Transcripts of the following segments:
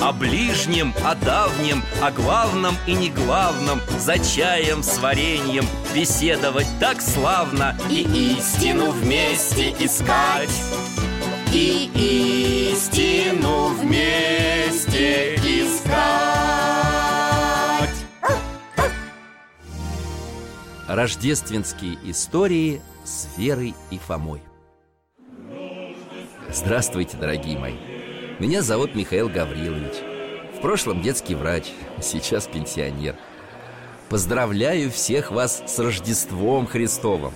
О ближнем, о давнем, о главном и не главном За чаем с вареньем беседовать так славно И истину вместе искать. И истину вместе искать. Рождественские истории с Верой и Фомой. Здравствуйте, дорогие мои Меня зовут Михаил Гаврилович. В прошлом детский врач, сейчас пенсионер. Поздравляю всех вас с Рождеством Христовым.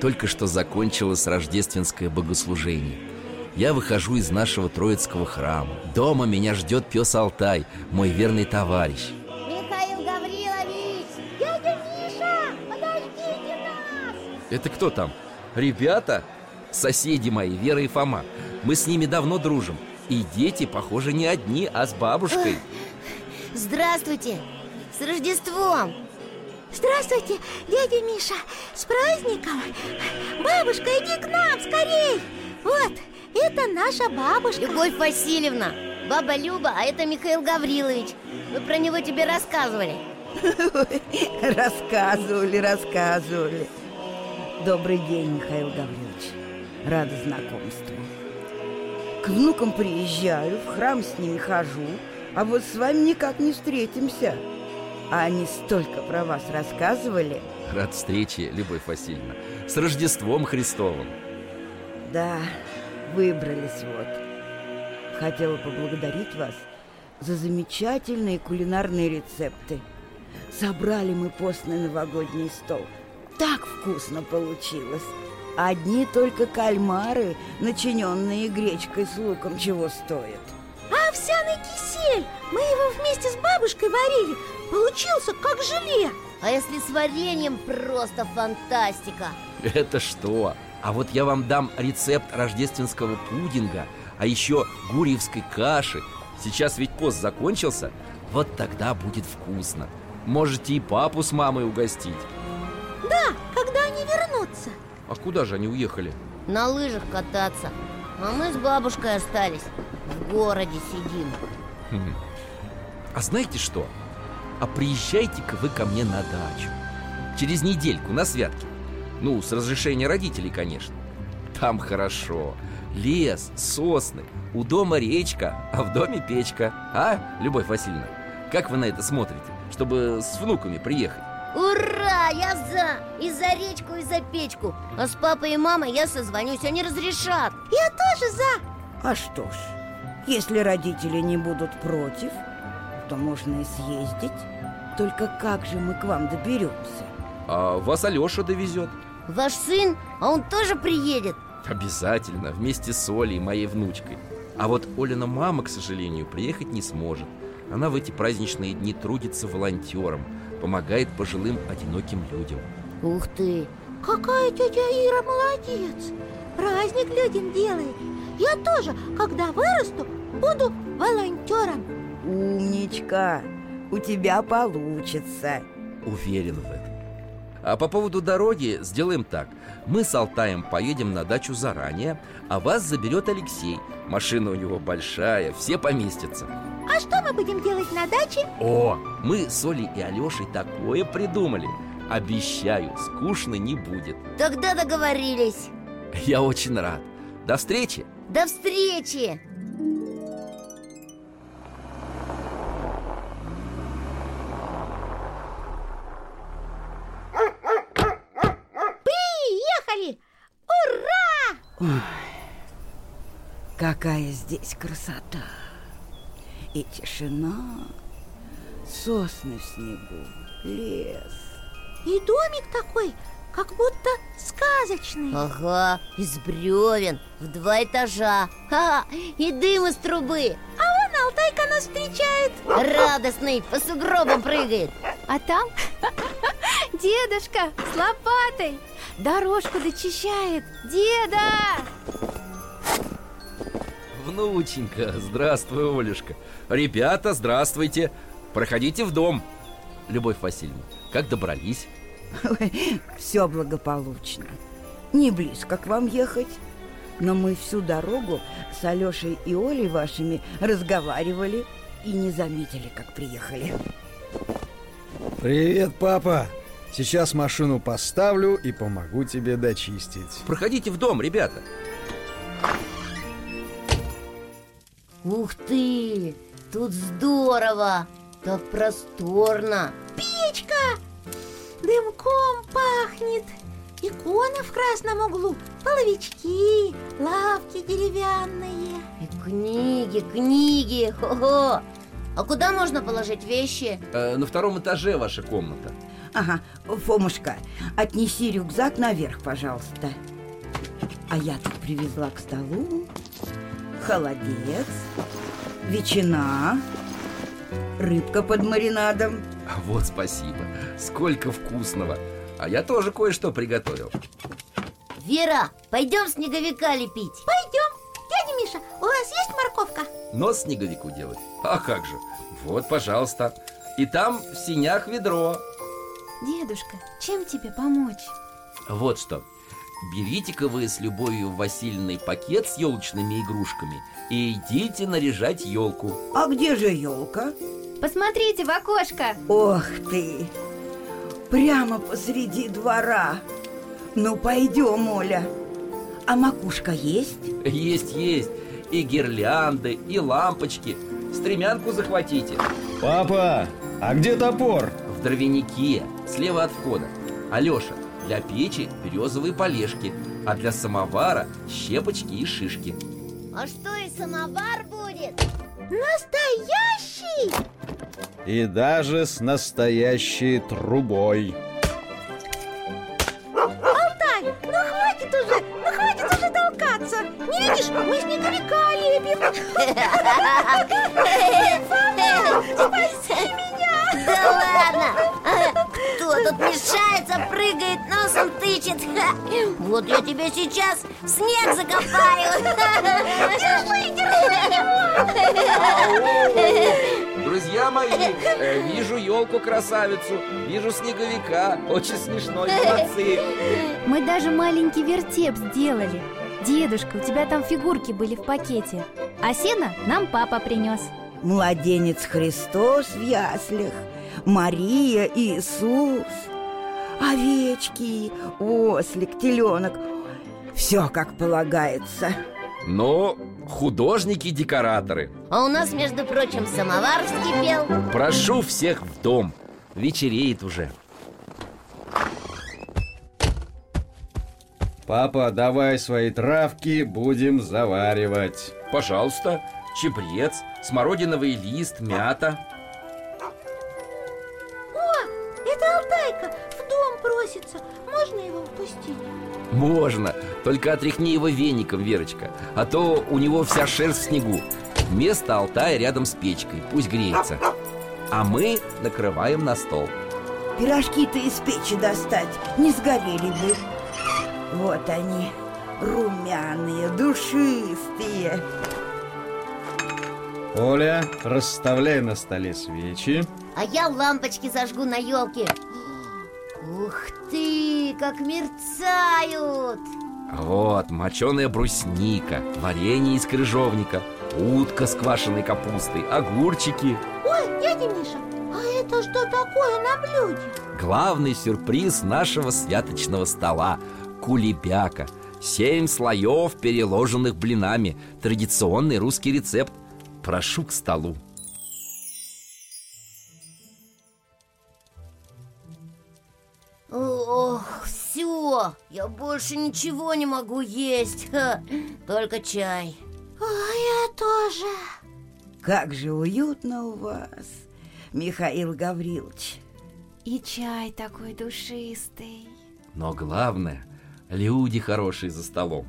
Только что закончилось рождественское богослужение. Я выхожу из нашего Троицкого храма. Дома меня ждет пес Алтай, мой верный товарищ. Михаил Гаврилович! Дядя Миша, подождите нас! Это кто там? Ребята? Соседи мои, Вера и Фома. Мы с ними давно дружим И дети, похоже, не одни, а с бабушкой. Здравствуйте. С Рождеством. Здравствуйте, дядя Миша. С праздником. Бабушка, иди к нам, скорей. Вот, это наша бабушка. Любовь Васильевна Баба Люба, а это Михаил Гаврилович. Мы про него тебе рассказывали? Рассказывали, рассказывали. Добрый день, Михаил Гаврилович. Рада знакомству К внукам приезжаю, в храм с ними хожу А вот с вами никак не встретимся. А они столько про вас рассказывали. Рад встрече, Любовь Васильевна. С Рождеством Христовым. Да, выбрались вот. Хотела поблагодарить вас за замечательные кулинарные рецепты. Собрали мы постный новогодний стол. Так вкусно получилось Одни только кальмары, начиненные гречкой с луком, чего стоят. А овсяный кисель! Мы его вместе с бабушкой варили. Получился как желе. А если с вареньем, просто фантастика. Это что? А вот я вам дам рецепт рождественского пудинга А еще гурьевской каши. Сейчас ведь пост закончился. Вот тогда будет вкусно. Можете и папу с мамой угостить. Да, когда они вернутся А куда же они уехали? На лыжах кататься А мы с бабушкой остались В городе сидим Хм. А знаете что? А приезжайте-ка вы ко мне на дачу Через недельку на святки Ну, с разрешения родителей, конечно Там хорошо Лес, сосны У дома речка, а в доме печка А, Любовь Васильевна? Как вы на это смотрите? Чтобы с внуками приехать Ура, я за! И за речку, и за печку. А с папой и мамой я созвонюсь, они разрешат. Я тоже за. А что ж, если родители не будут против, то можно и съездить. Только как же мы к вам доберемся? А вас Алеша довезет Ваш сын, а он тоже приедет? Обязательно, вместе с Олей, моей внучкой. А вот Олина мама, к сожалению, приехать не сможет. Она в эти праздничные дни трудится волонтером Помогает пожилым одиноким людям. Ух ты! Какая тетя Ира молодец! Праздник людям делает! Я тоже, когда вырасту, буду волонтером. Умничка, у тебя получится. Уверен в этом. А по поводу дороги сделаем так. Мы с Алтаем поедем на дачу заранее А вас заберет Алексей. Машина у него большая, все поместятся А что мы будем делать на даче? О, мы с Олей и Алешей такое придумали Обещаю, скучно не будет Тогда договорились Я очень рад До встречи! До встречи! Приехали! Ура! Какая здесь красота И тишина. Сосны в снегу Лес. И домик такой, как будто сказочный. Ага, из бревен, в два этажа. Ха, и дым из трубы. А вон Алтай Алтайка нас встречает. Радостный, по сугробам прыгает. А там дедушка с лопатой Дорожку дочищает. Деда! Внученька, здравствуй, Олюшка Ребята, здравствуйте Проходите в дом Любовь Васильевна, как добрались? Все благополучно. Не близко к вам ехать. Но мы всю дорогу с Алешей и Олей вашими разговаривали и не заметили, как приехали. Привет, папа! Сейчас машину поставлю и помогу тебе дочистить. Проходите в дом, ребята Ух ты, тут здорово! Так просторно! Печка! Дымком пахнет! Икона в красном углу Половички Лавки деревянные. И книги, книги! Хо-хо! А куда можно положить вещи? э, На втором этаже ваша комната. Ага, Фомушка, отнеси рюкзак наверх, пожалуйста. А я тут привезла к столу холодец, ветчина, рыбка под маринадом. А Вот спасибо, сколько вкусного А я тоже кое-что приготовил Вера, пойдем снеговика лепить Пойдем Дядя Миша, у вас есть морковка? Нос снеговику делать? А как же? Вот, пожалуйста И там в синях ведро Дедушка, чем тебе помочь? Вот что Берите-ка вы с Любовью Васильевной пакет с елочными игрушками И идите наряжать елку А где же елка? Посмотрите в окошко Ох ты! Прямо посреди двора. Ну, пойдем, Оля. А макушка есть? Есть, есть И гирлянды, и лампочки Стремянку захватите Папа, а где топор? В дровянике, слева от входа Алеша, для печи березовые полежки А для самовара щепочки и шишки А что и самовар будет? Настоящий! И даже с настоящей трубой. Алтай, ну хватит уже, ну хватит уже толкаться Не видишь, мы снеговика лепим Спаси меня! Да ладно! Тут мешается, прыгает, носом тычет? Вот я тебя сейчас в снег закопаю! Друзья мои, э, вижу елку красавицу Вижу снеговика Очень смешно, молодцы. Мы даже маленький вертеп сделали. Дедушка, у тебя там фигурки были в пакете А сено нам папа принес. Младенец Христос в яслях, Мария, Иисус, овечки, ослик, теленок. Все как полагается. Но художники-декораторы А у нас, между прочим, самовар вскипел. Прошу всех в дом. Вечереет уже. Папа, давай свои травки будем заваривать. Пожалуйста, чебрец, смородиновый лист, мята Это Алтайка в дом просится Можно его впустить? Можно, только отряхни его веником, Верочка А то у него вся шерсть в снегу Место Алтая рядом с печкой, пусть греется А мы накрываем на стол Пирожки-то из печи достать не сгорели бы. Вот они, румяные, душистые. Оля, расставляй на столе свечи. А я лампочки зажгу на елке Ух ты, как мерцают! Вот, моченая брусника, варенье из крыжовника Утка с квашеной капустой, огурчики. Ой, дядя Миша, а это что такое на блюде? Главный сюрприз нашего святочного стола – кулебяка. Семь слоев, переложенных блинами. Традиционный русский рецепт. Прошу к столу Ох, все, я больше ничего не могу есть Ха, Только чай А я тоже Как же уютно у вас, Михаил Гаврилович. И чай такой душистый Но главное – люди хорошие за столом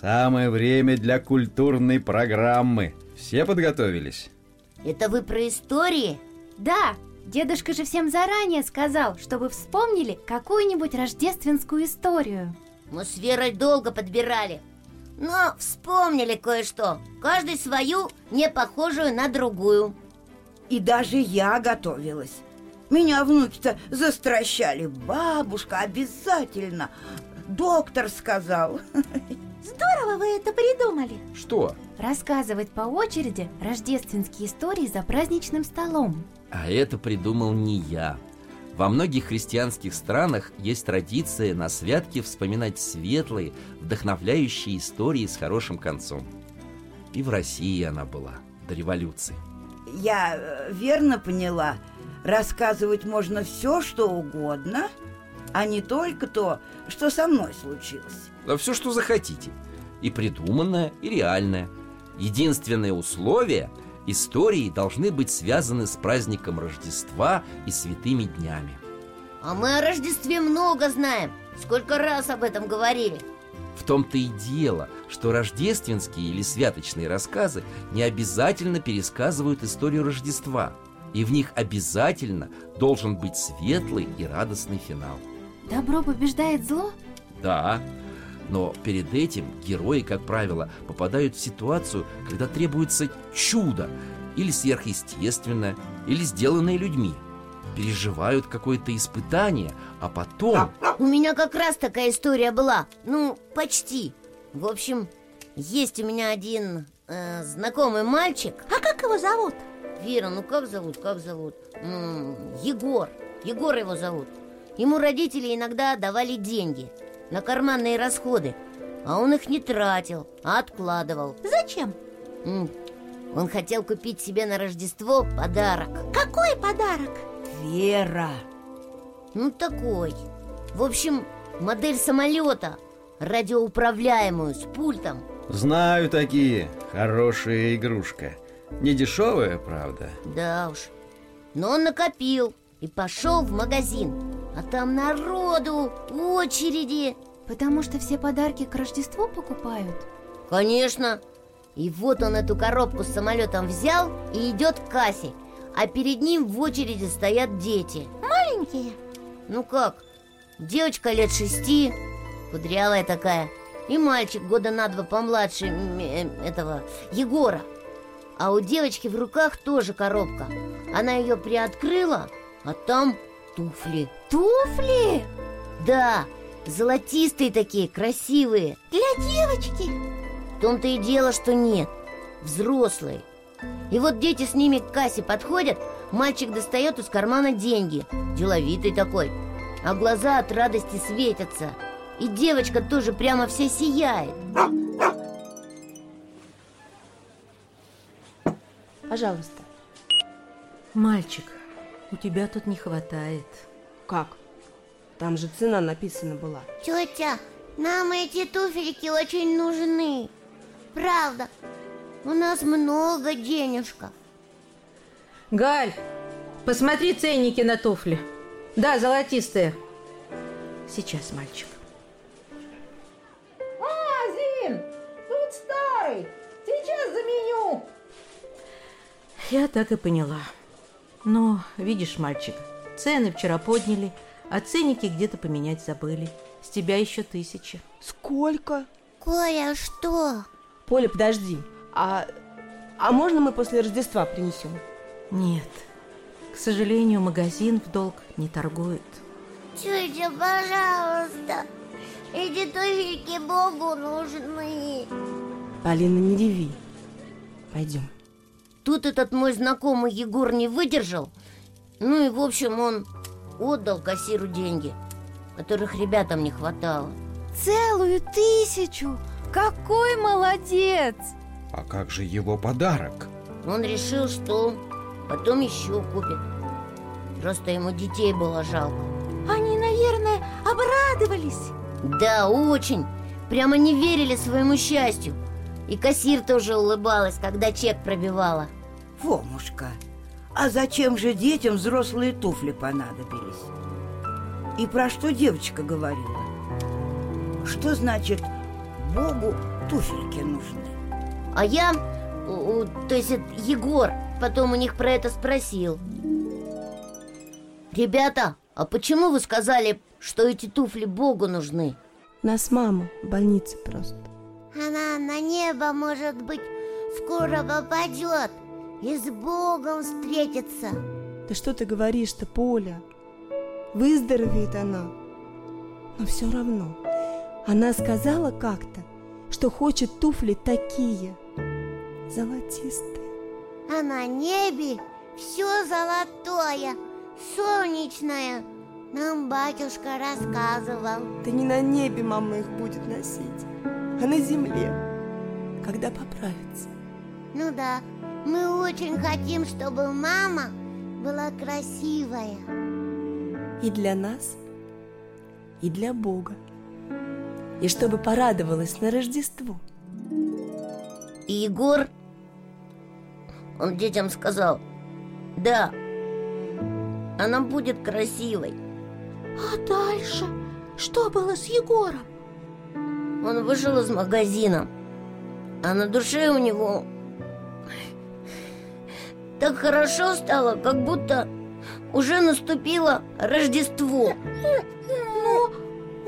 Самое время для культурной программы. Все подготовились? Это вы про истории? Да, дедушка же всем заранее сказал, чтобы вспомнили какую-нибудь рождественскую историю. Мы с Верой долго подбирали Но вспомнили кое-что Каждый свою, не похожую на другую И даже я готовилась Меня внуки-то застращали Бабушка обязательно Доктор сказал Здорово вы это придумали Что? Рассказывать по очереди рождественские истории за праздничным столом. А это придумал не я. Во многих христианских странах есть традиция на святке вспоминать светлые, вдохновляющие истории с хорошим концом. И в России она была до революции. Я э, верно поняла Рассказывать можно все, что угодно А не только то, что со мной случилось Да все, что захотите. И придуманное, и реальное. Единственное условие – истории должны быть связаны с праздником Рождества и святыми днями. А мы о Рождестве много знаем Сколько раз об этом говорили В том-то и дело, что рождественские или святочные рассказы не обязательно пересказывают историю Рождества, и в них обязательно должен быть светлый и радостный финал. Добро побеждает зло? Да, но перед этим герои, как правило, попадают в ситуацию, когда требуется чудо. Или сверхъестественное, или сделанное людьми. Переживают какое-то испытание, а потом... У меня как раз такая история была. Ну, почти. В общем, есть у меня один э, знакомый мальчик. А как его зовут? Вера, ну как зовут, как зовут? М, Егор, Егор его зовут. Ему родители иногда давали деньги на карманные расходы А он их не тратил, а откладывал Зачем? М, Он хотел купить себе на Рождество подарок Какой подарок? Вера Ну, такой В общем, модель самолета Радиоуправляемую, с пультом Знаю такие. Хорошая игрушка. Не дешевая, правда. Да уж Но он накопил и пошел в магазин А там народу, очереди. Потому что все подарки к Рождеству покупают. Конечно. И вот он эту коробку с самолетом взял и идет к кассе. А перед ним в очереди стоят дети. Маленькие? Ну как? Девочка лет шести, кудрявая такая. И мальчик года на два помладше э, этого Егора. А у девочки в руках тоже коробка. Она ее приоткрыла, а там туфли. Туфли? Да, золотистые такие, красивые. Для девочки. В том-то и дело, что нет. Взрослые. И вот дети с ними к кассе подходят Мальчик достает из кармана деньги. Деловитый такой. А глаза от радости светятся. И девочка тоже прямо вся сияет. Пожалуйста. Мальчик, у тебя тут не хватает. Как? Там же цена написана была. Тетя, нам эти туфельки очень нужны Правда У нас много денежка Галь, посмотри ценники на туфли. Да, золотистые. Сейчас, мальчик. Азин, тут старый Сейчас заменю Я так и поняла. Но, видишь, мальчик, цены вчера подняли, а ценники где-то поменять забыли. С тебя еще тысяча. Сколько? Коля, что? Поля, подожди. А, а можно мы после Рождества принесем? Нет, к сожалению, магазин в долг не торгует. Тетя, пожалуйста Эти туфельки Богу нужны Полина, не реви. Пойдем. Тут этот мой знакомый Егор не выдержал. Ну и в общем он отдал кассиру деньги Которых ребятам не хватало. Целую тысячу! Какой молодец! А как же его подарок? Он решил, что потом еще купит. Просто ему детей было жалко. Они, наверное, обрадовались. Да, очень. Прямо не верили своему счастью И кассир тоже улыбалась, когда чек пробивала Фомушка, а зачем же детям взрослые туфли понадобились? И про что девочка говорила? Что значит Богу туфельки нужны? А я, то есть Егор, потом у них про это спросил. Ребята, а почему вы сказали, что эти туфли Богу нужны? Нас мама в больнице просто. Она на небо, может быть, скоро попадет и с Богом встретится. Да что ты говоришь-то, Поля? Выздоровеет она. Но все равно. Она сказала как-то, что хочет туфли такие, золотистые. А на небе все золотое, солнечное. Нам батюшка рассказывал. Да не на небе мама их будет носить, а на земле, когда поправится. Ну да, мы очень хотим, чтобы мама была красивая. И для нас, и для Бога. И чтобы порадовалась на Рождество. И Егор, он детям сказал, да, она будет красивой. А дальше? Что было с Егором? Он вышел из магазина, а на душе у него так хорошо стало, как будто уже наступило Рождество. Но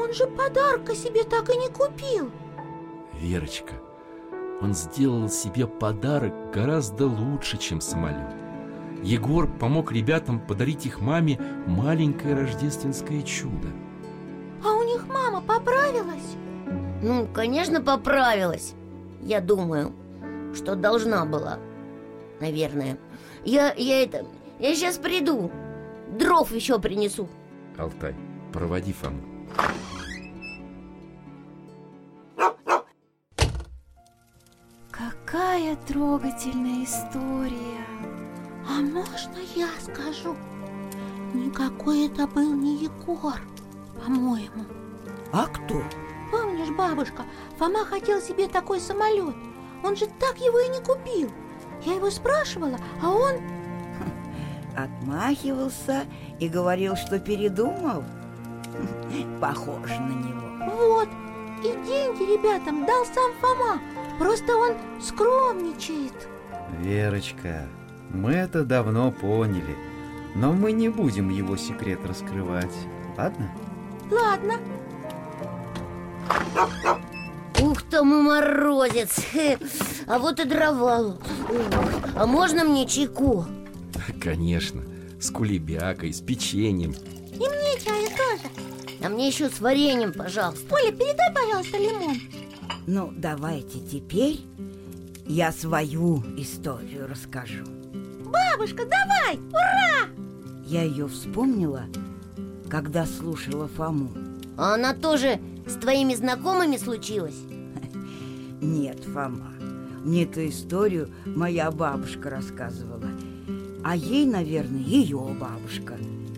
он же подарка себе так и не купил. Верочка, он сделал себе подарок гораздо лучше, чем самолет. Егор помог ребятам подарить их маме маленькое рождественское чудо. А у них мама поправилась? Ну, конечно, поправилась. Я думаю, что должна была. Наверное. Я, я это... Я сейчас приду. Дров еще принесу. Алтай, проводи Фому. Какая трогательная история. А можно я скажу? Никакой это был не Егор, по-моему. А кто? Помнишь, бабушка, Фома хотел себе такой самолет. Он же так его и не купил. Я его спрашивала, а он... Отмахивался и говорил, что передумал. Похож на него. Вот, и деньги ребятам дал сам Фома. Просто он скромничает. Верочка, мы это давно поняли, но мы не будем его секрет раскрывать, ладно? Ладно, Ух там и морозец. А вот и дрова. Ух, А можно мне чайку? Конечно, с кулебякой, с печеньем. и мне чаю тоже. А мне еще с вареньем, пожалуйста. Оля, передай, пожалуйста, лимон. Ну, давайте теперь я свою историю расскажу. Бабушка, давай, ура! Я ее вспомнила, когда слушала Фому. А она тоже с твоими знакомыми случилась? Нет, Фома, мне эту историю моя бабушка рассказывала. А ей, наверное, ее бабушка.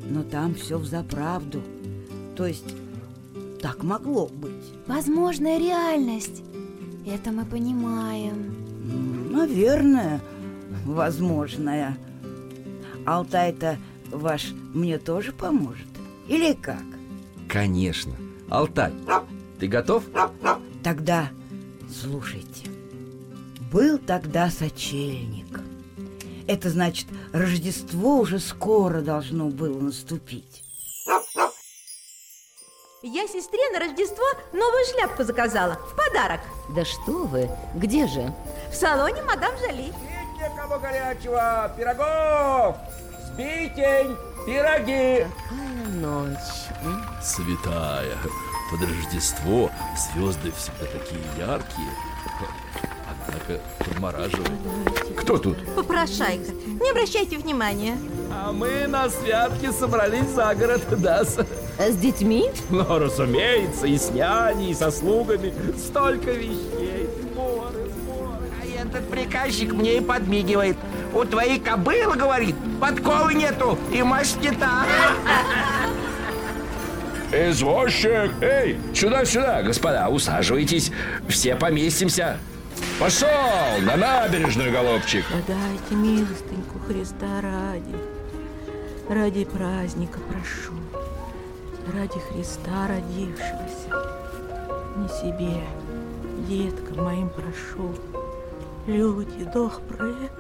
Но там все взаправду. То есть так могло быть. Возможная реальность. Это мы понимаем. Наверное, возможное. Алтай-то ваш мне тоже поможет? Или как? Конечно. Алтай, ты готов? Тогда слушайте. Был тогда сочельник. Это значит, Рождество уже скоро должно было наступить. Я сестре на Рождество новую шляпку заказала в подарок Да что вы, где же? В салоне мадам Жали Для кого горячего? Пирогов! Сбитень! Пироги! Какая ночь. Святая. Под Рождество звезды всегда такие яркие. Однако подмораживает. Кто тут? Попрошайка, не обращайте внимания А мы на святки собрались за город, да? с- А с детьми? Ну, разумеется, и с няней, и со слугами. Столько вещей. Сборы, сборы. А этот приказчик мне и подмигивает. У твоей кобылы, говорит, подковы нету и масть не та. Извозчик! Эй, сюда-сюда, господа, усаживайтесь. Все поместимся. Пошел на набережную, голубчик. Подайте милостыньку Христа ради Ради праздника прошу Ради Христа родившегося Не себе, деткам моим прошу Люди добрые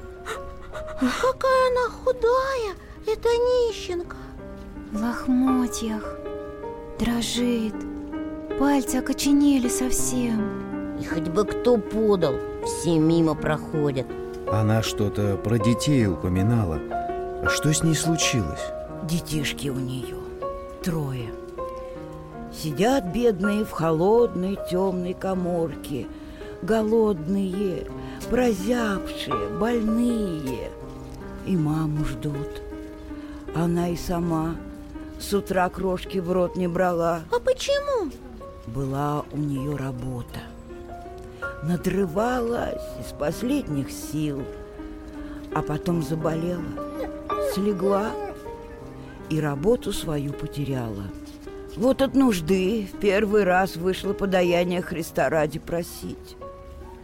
Какая она худая, эта нищенка. В лохмотьях. Дрожит. Пальцы окоченели совсем. И хоть бы кто подал, все мимо проходят. Она что-то про детей упоминала. А что с ней случилось? Детишки у нее трое. Сидят бедные в холодной темной коморке, голодные, прозябшие, больные. И маму ждут. Она и сама с утра крошки в рот не брала. А почему? Была у нее работа. Надрывалась из последних сил, а потом заболела, слегла и работу свою потеряла. Вот от нужды в первый раз вышло подаяние Христа ради просить.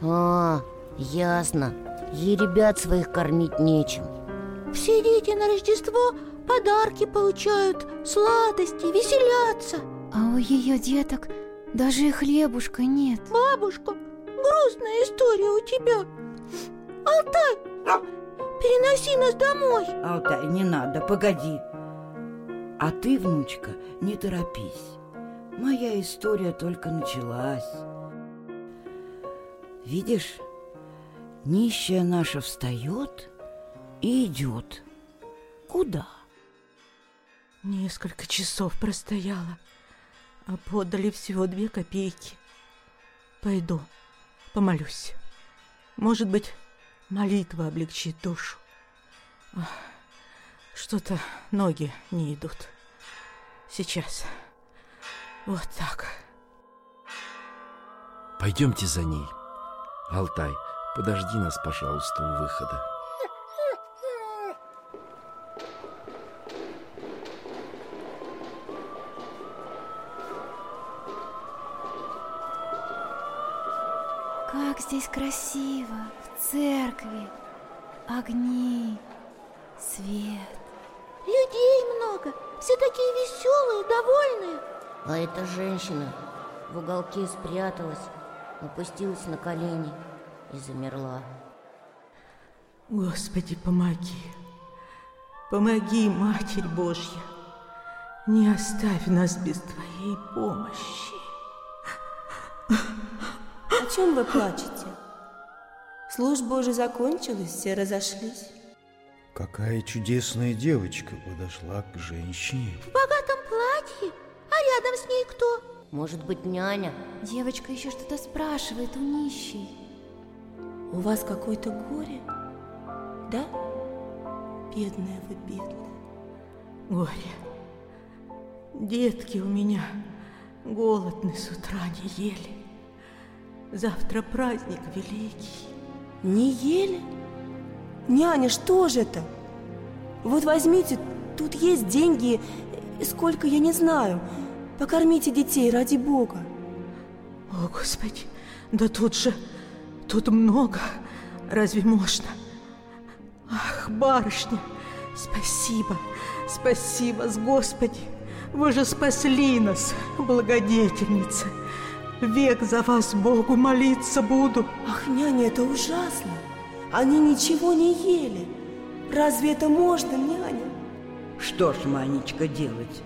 А, ясно. Ей ребят своих кормить нечем. Все дети на Рождество подарки получают, сладости, веселятся. А у ее деток даже и хлебушка нет. Бабушка, грустная история у тебя. Алтай, переноси нас домой. Алтай, не надо, погоди. А ты, внучка, не торопись. Моя история только началась. Видишь, нищая наша встает и идет. Куда? Несколько часов простояла, а подали всего две копейки. Пойду, помолюсь. Может быть, молитва облегчит душу. Что-то ноги не идут. Сейчас. Вот так. Пойдемте за ней. Алтай, подожди нас, пожалуйста, у выхода. Как здесь красиво, в церкви. Огни, свет. Людей много, все такие веселые, довольные. А эта женщина в уголке спряталась, опустилась на колени и замерла. Господи, помоги. Помоги, Матерь Божья. Не оставь нас без Твоей помощи. О чем вы плачете? Служба уже закончилась, все разошлись. Какая чудесная девочка подошла к женщине. В богатом платье, а рядом с ней кто? Может быть, няня? Девочка еще что-то спрашивает у нищей. У вас какое-то горе, да? Бедная вы, бедная. Горе. Детки у меня голодны с утра не ели. Завтра праздник великий. Не ели? Няня, что же это? Вот возьмите, тут есть деньги, сколько, я не знаю. Покормите детей ради Бога. О, Господи, да тут же, тут много. Разве можно? Ах, барышня, спасибо, спасибо, Господи. Вы же спасли нас, благодетельница. Век за вас Богу молиться буду. Ах, няня, это ужасно. Они ничего не ели. Разве это можно, няня? Что ж, Манечка, делать?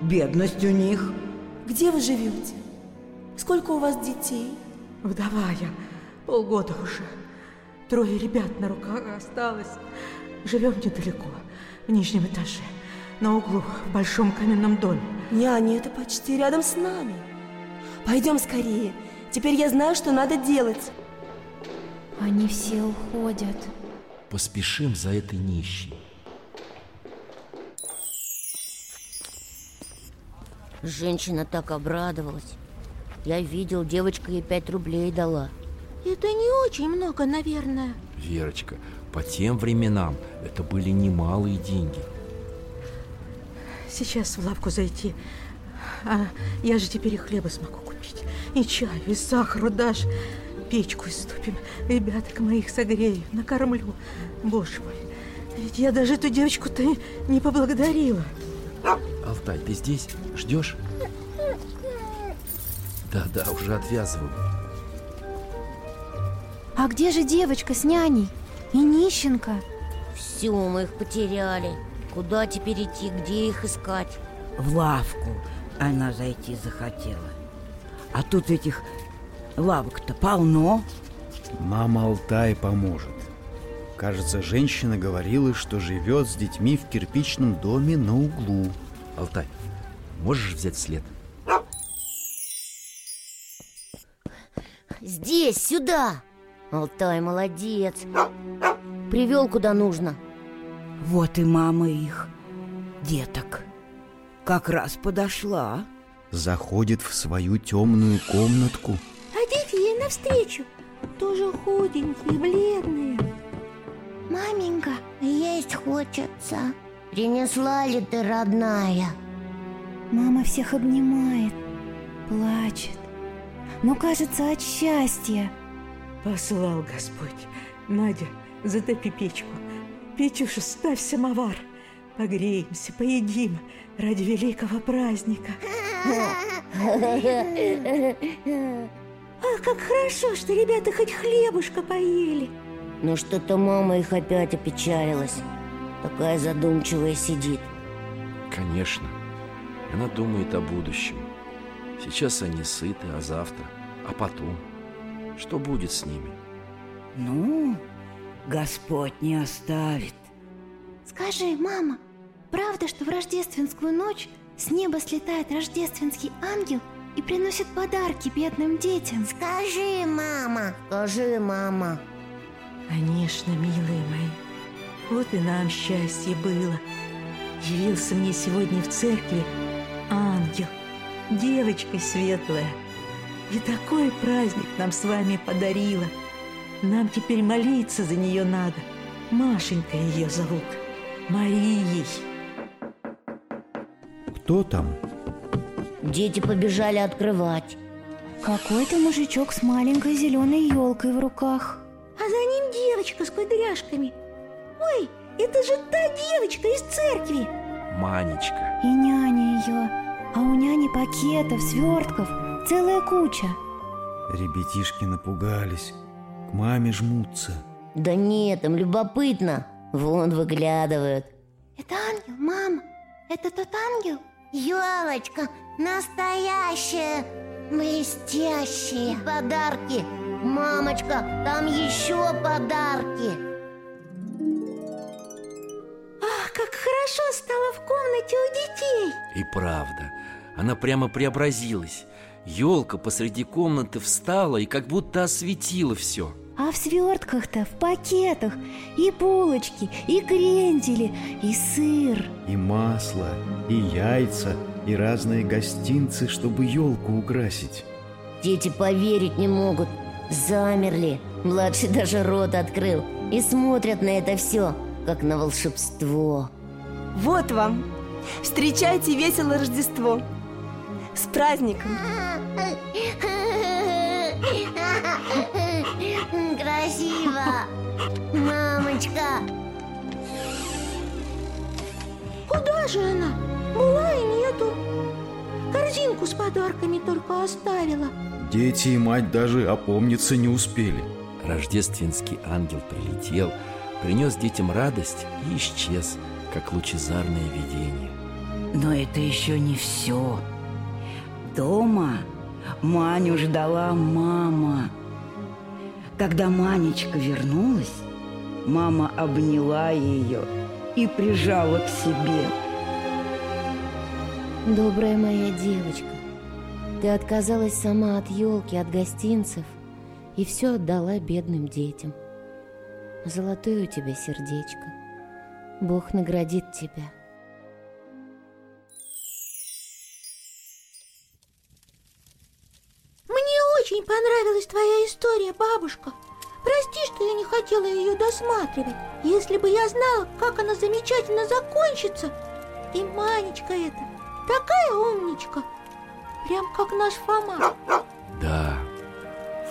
Бедность у них. Где вы живете? Сколько у вас детей? Вдова я, полгода уже. Трое ребят на руках осталось. Живем недалеко, в нижнем этаже, на углу, в большом каменном доме. Няня, это почти рядом с нами. Пойдем скорее. Теперь я знаю, что надо делать. Они все уходят. Поспешим за этой нищей. Женщина так обрадовалась. Я видел, девочка ей пять рублей дала. Это не очень много, наверное. Верочка, по тем временам это были немалые деньги. Сейчас в лавку зайти. А я же теперь и хлеба смогу купить. И чаю, и сахару дашь. Печку иступим. Ребяток моих согрею, накормлю. Боже мой, ведь я даже эту девочку-то не поблагодарила. Алтай, ты здесь? Ждешь? Да-да, уже отвязываю. А где же девочка с няней? И нищенка? Все, мы их потеряли Куда теперь идти, где их искать? В лавку она зайти захотела А тут этих лавок-то полно. Мама Алтай поможет. Кажется, женщина говорила, что живет с детьми в кирпичном доме на углу. Алтай, можешь взять след? Здесь, сюда. Алтай молодец. Привел куда нужно. Вот и мама их, деток Как раз подошла Заходит в свою темную комнатку А дети ей навстречу Тоже худенькие, бледные Маменька, есть хочется Принесла ли ты, родная? Мама всех обнимает, плачет Но кажется от счастья Послал Господь. Надя, затопи печку. Печуша, ставь самовар. Погреемся, поедим ради великого праздника. Ах, как хорошо, что ребята хоть хлебушка поели Но что-то мама их опять опечалилась Такая задумчивая сидит Конечно. Она думает о будущем. Сейчас они сыты, а завтра, а потом. Что будет с ними? Ну, Господь не оставит Скажи, мама, правда, что в рождественскую ночь с неба слетает рождественский ангел и приносит подарки бедным детям? Скажи, мама Скажи, мама Конечно, милые мои. Вот и нам счастье было. Явился мне сегодня в церкви ангел, девочка светлая. И такой праздник нам с вами подарила. Нам теперь молиться за нее надо. Машенька ее зовут. Марией. Кто там? Дети побежали открывать. Какой-то мужичок с маленькой зеленой елкой в руках. А за ним девочка с кудряшками. Ой, это же та девочка из церкви. Манечка. И няня ее А у няни пакетов, свертков Целая куча. Ребятишки напугались. К маме жмутся. Да нет, им любопытно. Вон выглядывают. Это ангел, мама. Это тот ангел? Елочка настоящая Блестящие Подарки Мамочка, там еще подарки Ах, как хорошо стало в комнате у детей И правда, она прямо преобразилась. Елка посреди комнаты встала и как будто осветила все. А в свертках-то, в пакетах И булочки, и крендели, и сыр И масло, и яйца, и разные гостинцы, чтобы елку украсить Дети поверить не могут Замерли Младший даже рот открыл И смотрят на это все, как на волшебство Вот вам! Встречайте весело Рождество! С праздником! Мамочка. Куда же она? Была и нету. Корзинку с подарками только оставила. Дети и мать даже опомниться не успели. Рождественский ангел прилетел, принес детям радость и исчез, как лучезарное видение. Но это еще не все Дома Маню ждала мама Когда Манечка вернулась Мама обняла ее и прижала к себе. Добрая моя девочка Ты отказалась сама от елки, от гостинцев И все отдала бедным детям. Золотое у тебя сердечко Бог наградит тебя. Мне очень понравилась твоя история, бабушка. Прости, что я не хотела ее досматривать. Если бы я знала, как она замечательно закончится. И Манечка эта, такая умничка. Прям как наш Фома. Да,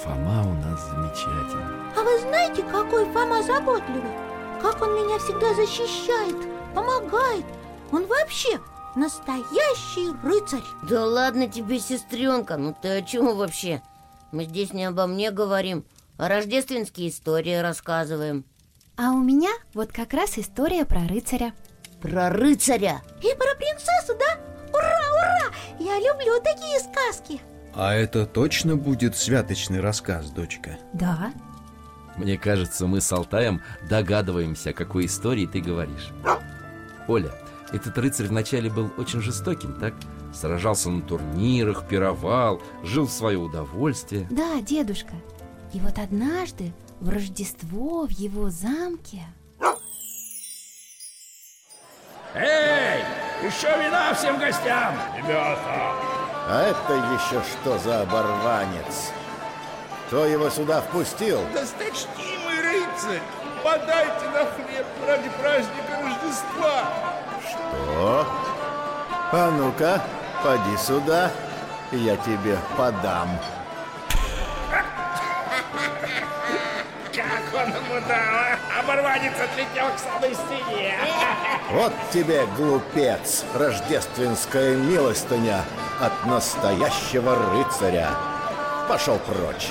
Фома у нас замечательный. А вы знаете, какой Фома заботливый? Как он меня всегда защищает, помогает. Он вообще настоящий рыцарь. Да ладно тебе, сестренка, ну ты о чем вообще? Мы здесь не обо мне говорим, а рождественские истории рассказываем А у меня вот как раз история про рыцаря. Про рыцаря? И про принцессу, да? Ура, ура! Я люблю такие сказки А это точно будет святочный рассказ, дочка? Да. Мне кажется, мы с Алтаем догадываемся, о какой истории ты говоришь. Оля, этот рыцарь вначале был очень жестоким, так? Сражался на турнирах, пировал, жил в свое удовольствие. Да, дедушка. И вот однажды в Рождество в его замке... Эй, еще вина всем гостям! Ребята! А это еще что за оборванец? Кто его сюда впустил? Досточтимый рыцарь! Подайте на хлеб ради праздника Рождества! Что? А ну-ка, поди сюда, я тебе подам. Как он ему дал, а? Оборванец отлетел к самой стене. Вот тебе, глупец, рождественская милостыня от настоящего рыцаря. Пошел прочь.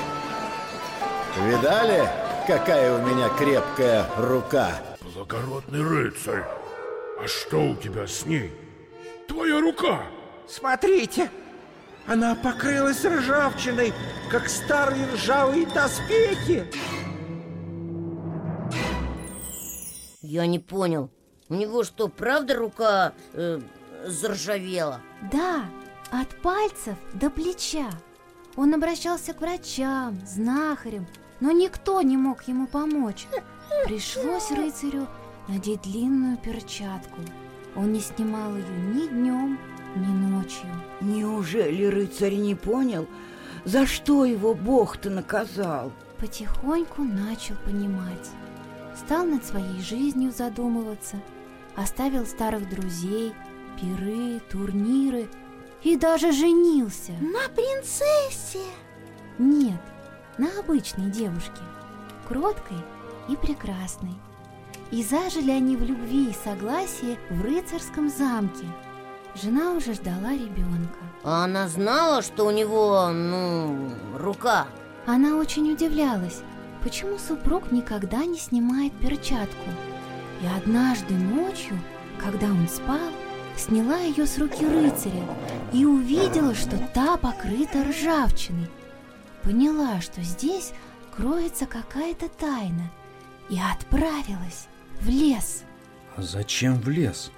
Видали, какая у меня крепкая рука? Благородный рыцарь, а что у тебя с ней? Твоя рука! Смотрите, она покрылась ржавчиной, как старые ржавые доспехи. Я не понял. У него что, правда рука э, заржавела? Да, от пальцев до плеча. Он обращался к врачам, знахарям, но никто не мог ему помочь. Пришлось рыцарю надеть длинную перчатку. Он не снимал ее ни днем, ни ночью. Неужели рыцарь не понял, за что его Бог-то наказал? Потихоньку начал понимать. Стал над своей жизнью задумываться. Оставил старых друзей, пиры, турниры и даже женился. На принцессе? Нет, на обычной девушке, кроткой и прекрасной. И зажили они в любви и согласии в рыцарском замке. Жена уже ждала ребенка. А она знала, что у него, ну, рука? Она очень удивлялась, почему супруг никогда не снимает перчатку. И однажды ночью, когда он спал, сняла ее с руки рыцаря и увидела, что та покрыта ржавчиной. Поняла, что здесь кроется какая-то тайна, и отправилась в лес. А зачем в лес?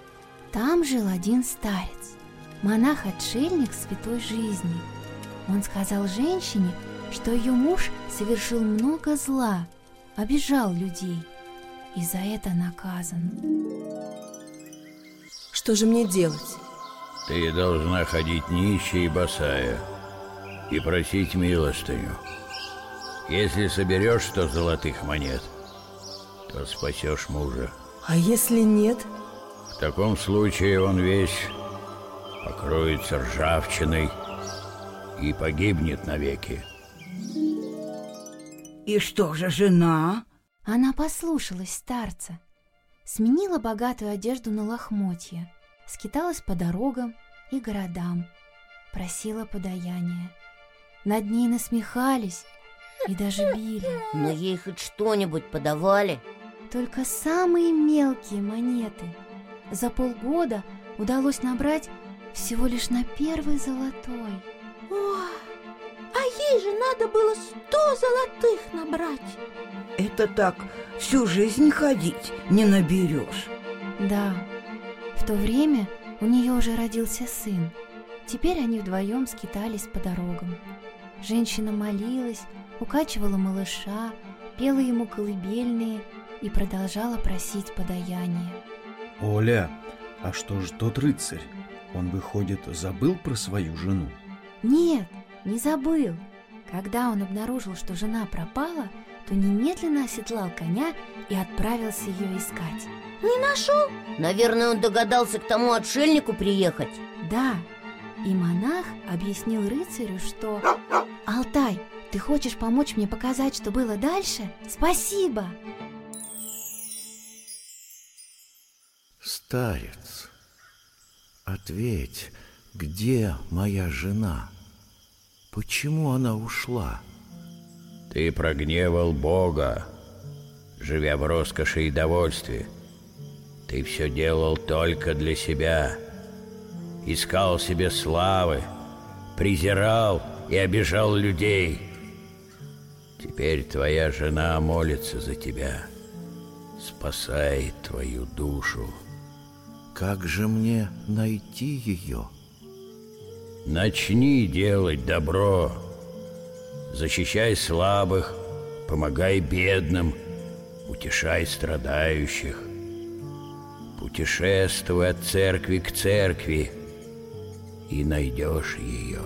Там жил один старец, монах-отшельник святой жизни. Он сказал женщине, что ее муж совершил много зла, обижал людей и за это наказан. Что же мне делать? Ты должна ходить нищая и босая и просить милостыню. Если соберешь сто золотых монет, то спасешь мужа. А если нет? В таком случае он весь покроется ржавчиной и погибнет навеки. И что же жена? Она послушалась старца, сменила богатую одежду на лохмотья, скиталась по дорогам и городам, просила подаяния. Над ней насмехались и даже били. Но ей хоть что-нибудь подавали? Только самые мелкие монеты. За полгода удалось набрать всего лишь на первый золотой. О, а ей же надо было сто золотых набрать. Это так всю жизнь ходить не наберешь. Да, в то время у нее уже родился сын. Теперь они вдвоем скитались по дорогам. Женщина молилась, укачивала малыша, пела ему колыбельные и продолжала просить подаяния. Оля, а что же тот рыцарь? Он, выходит, забыл про свою жену? Нет, не забыл. Когда он обнаружил, что жена пропала, то немедленно оседлал коня и отправился ее искать. Не нашел? Наверное, он догадался к тому отшельнику приехать. Да, и монах объяснил рыцарю, что... Алтай, ты хочешь помочь мне показать, что было дальше? Спасибо! Старец, ответь, где моя жена? Почему она ушла? Ты прогневал Бога. живя в роскоши и довольстве. Ты все делал только для себя. Искал себе славы, презирал и обижал людей. Теперь твоя жена молится за тебя, спасает твою душу. Как же мне найти ее? Начни делать добро. Защищай слабых, помогай бедным, утешай страдающих. Путешествуй от церкви к церкви и найдешь ее.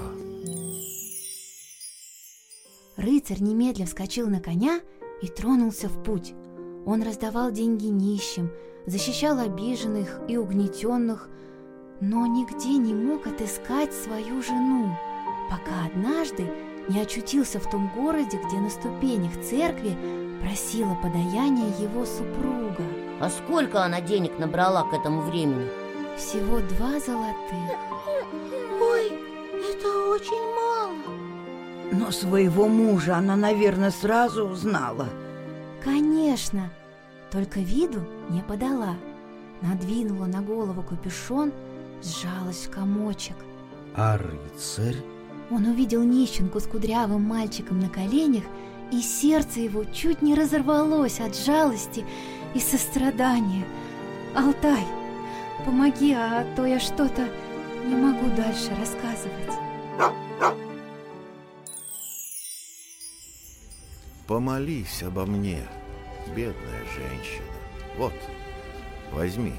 Рыцарь немедля вскочил на коня и тронулся в путь. Он раздавал деньги нищим, защищал обиженных и угнетенных, но нигде не мог отыскать свою жену, пока однажды не очутился в том городе, где на ступенях церкви просила подаяние его супруга. А сколько она денег набрала к этому времени? Всего два золотых. Ой, это очень мало. Но своего мужа она, наверное, сразу узнала. Конечно, только виду не подала. Надвинула на голову капюшон, сжалась в комочек. А рыцарь? Он увидел нищенку с кудрявым мальчиком на коленях, и сердце его чуть не разорвалось от жалости и сострадания. Алтай, помоги, а то я что-то не могу дальше рассказывать. Помолись обо мне, бедная женщина. Вот, возьми.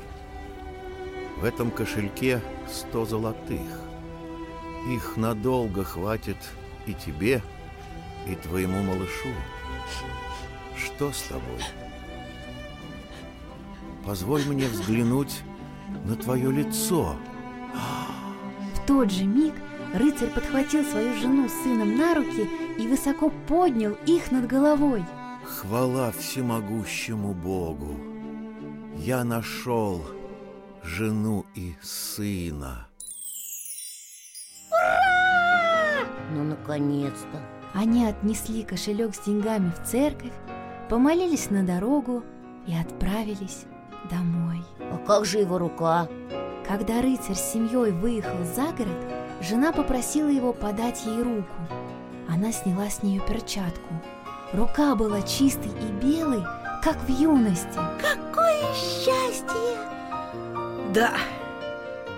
В этом кошельке сто золотых. Их надолго хватит и тебе, и твоему малышу. Что с тобой? Позволь мне взглянуть на твое лицо. В тот же миг рыцарь подхватил свою жену с сыном на руки и высоко поднял их над головой. Хвала всемогущему Богу! Я нашел жену и сына. Ну, наконец-то. Они отнесли кошелек с деньгами в церковь, помолились на дорогу и отправились домой. А как же его рука? Когда рыцарь с семьей выехал за город, жена попросила его подать ей руку. Она сняла с нее перчатку. Рука была чистой и белой, как в юности. Какое счастье! Да,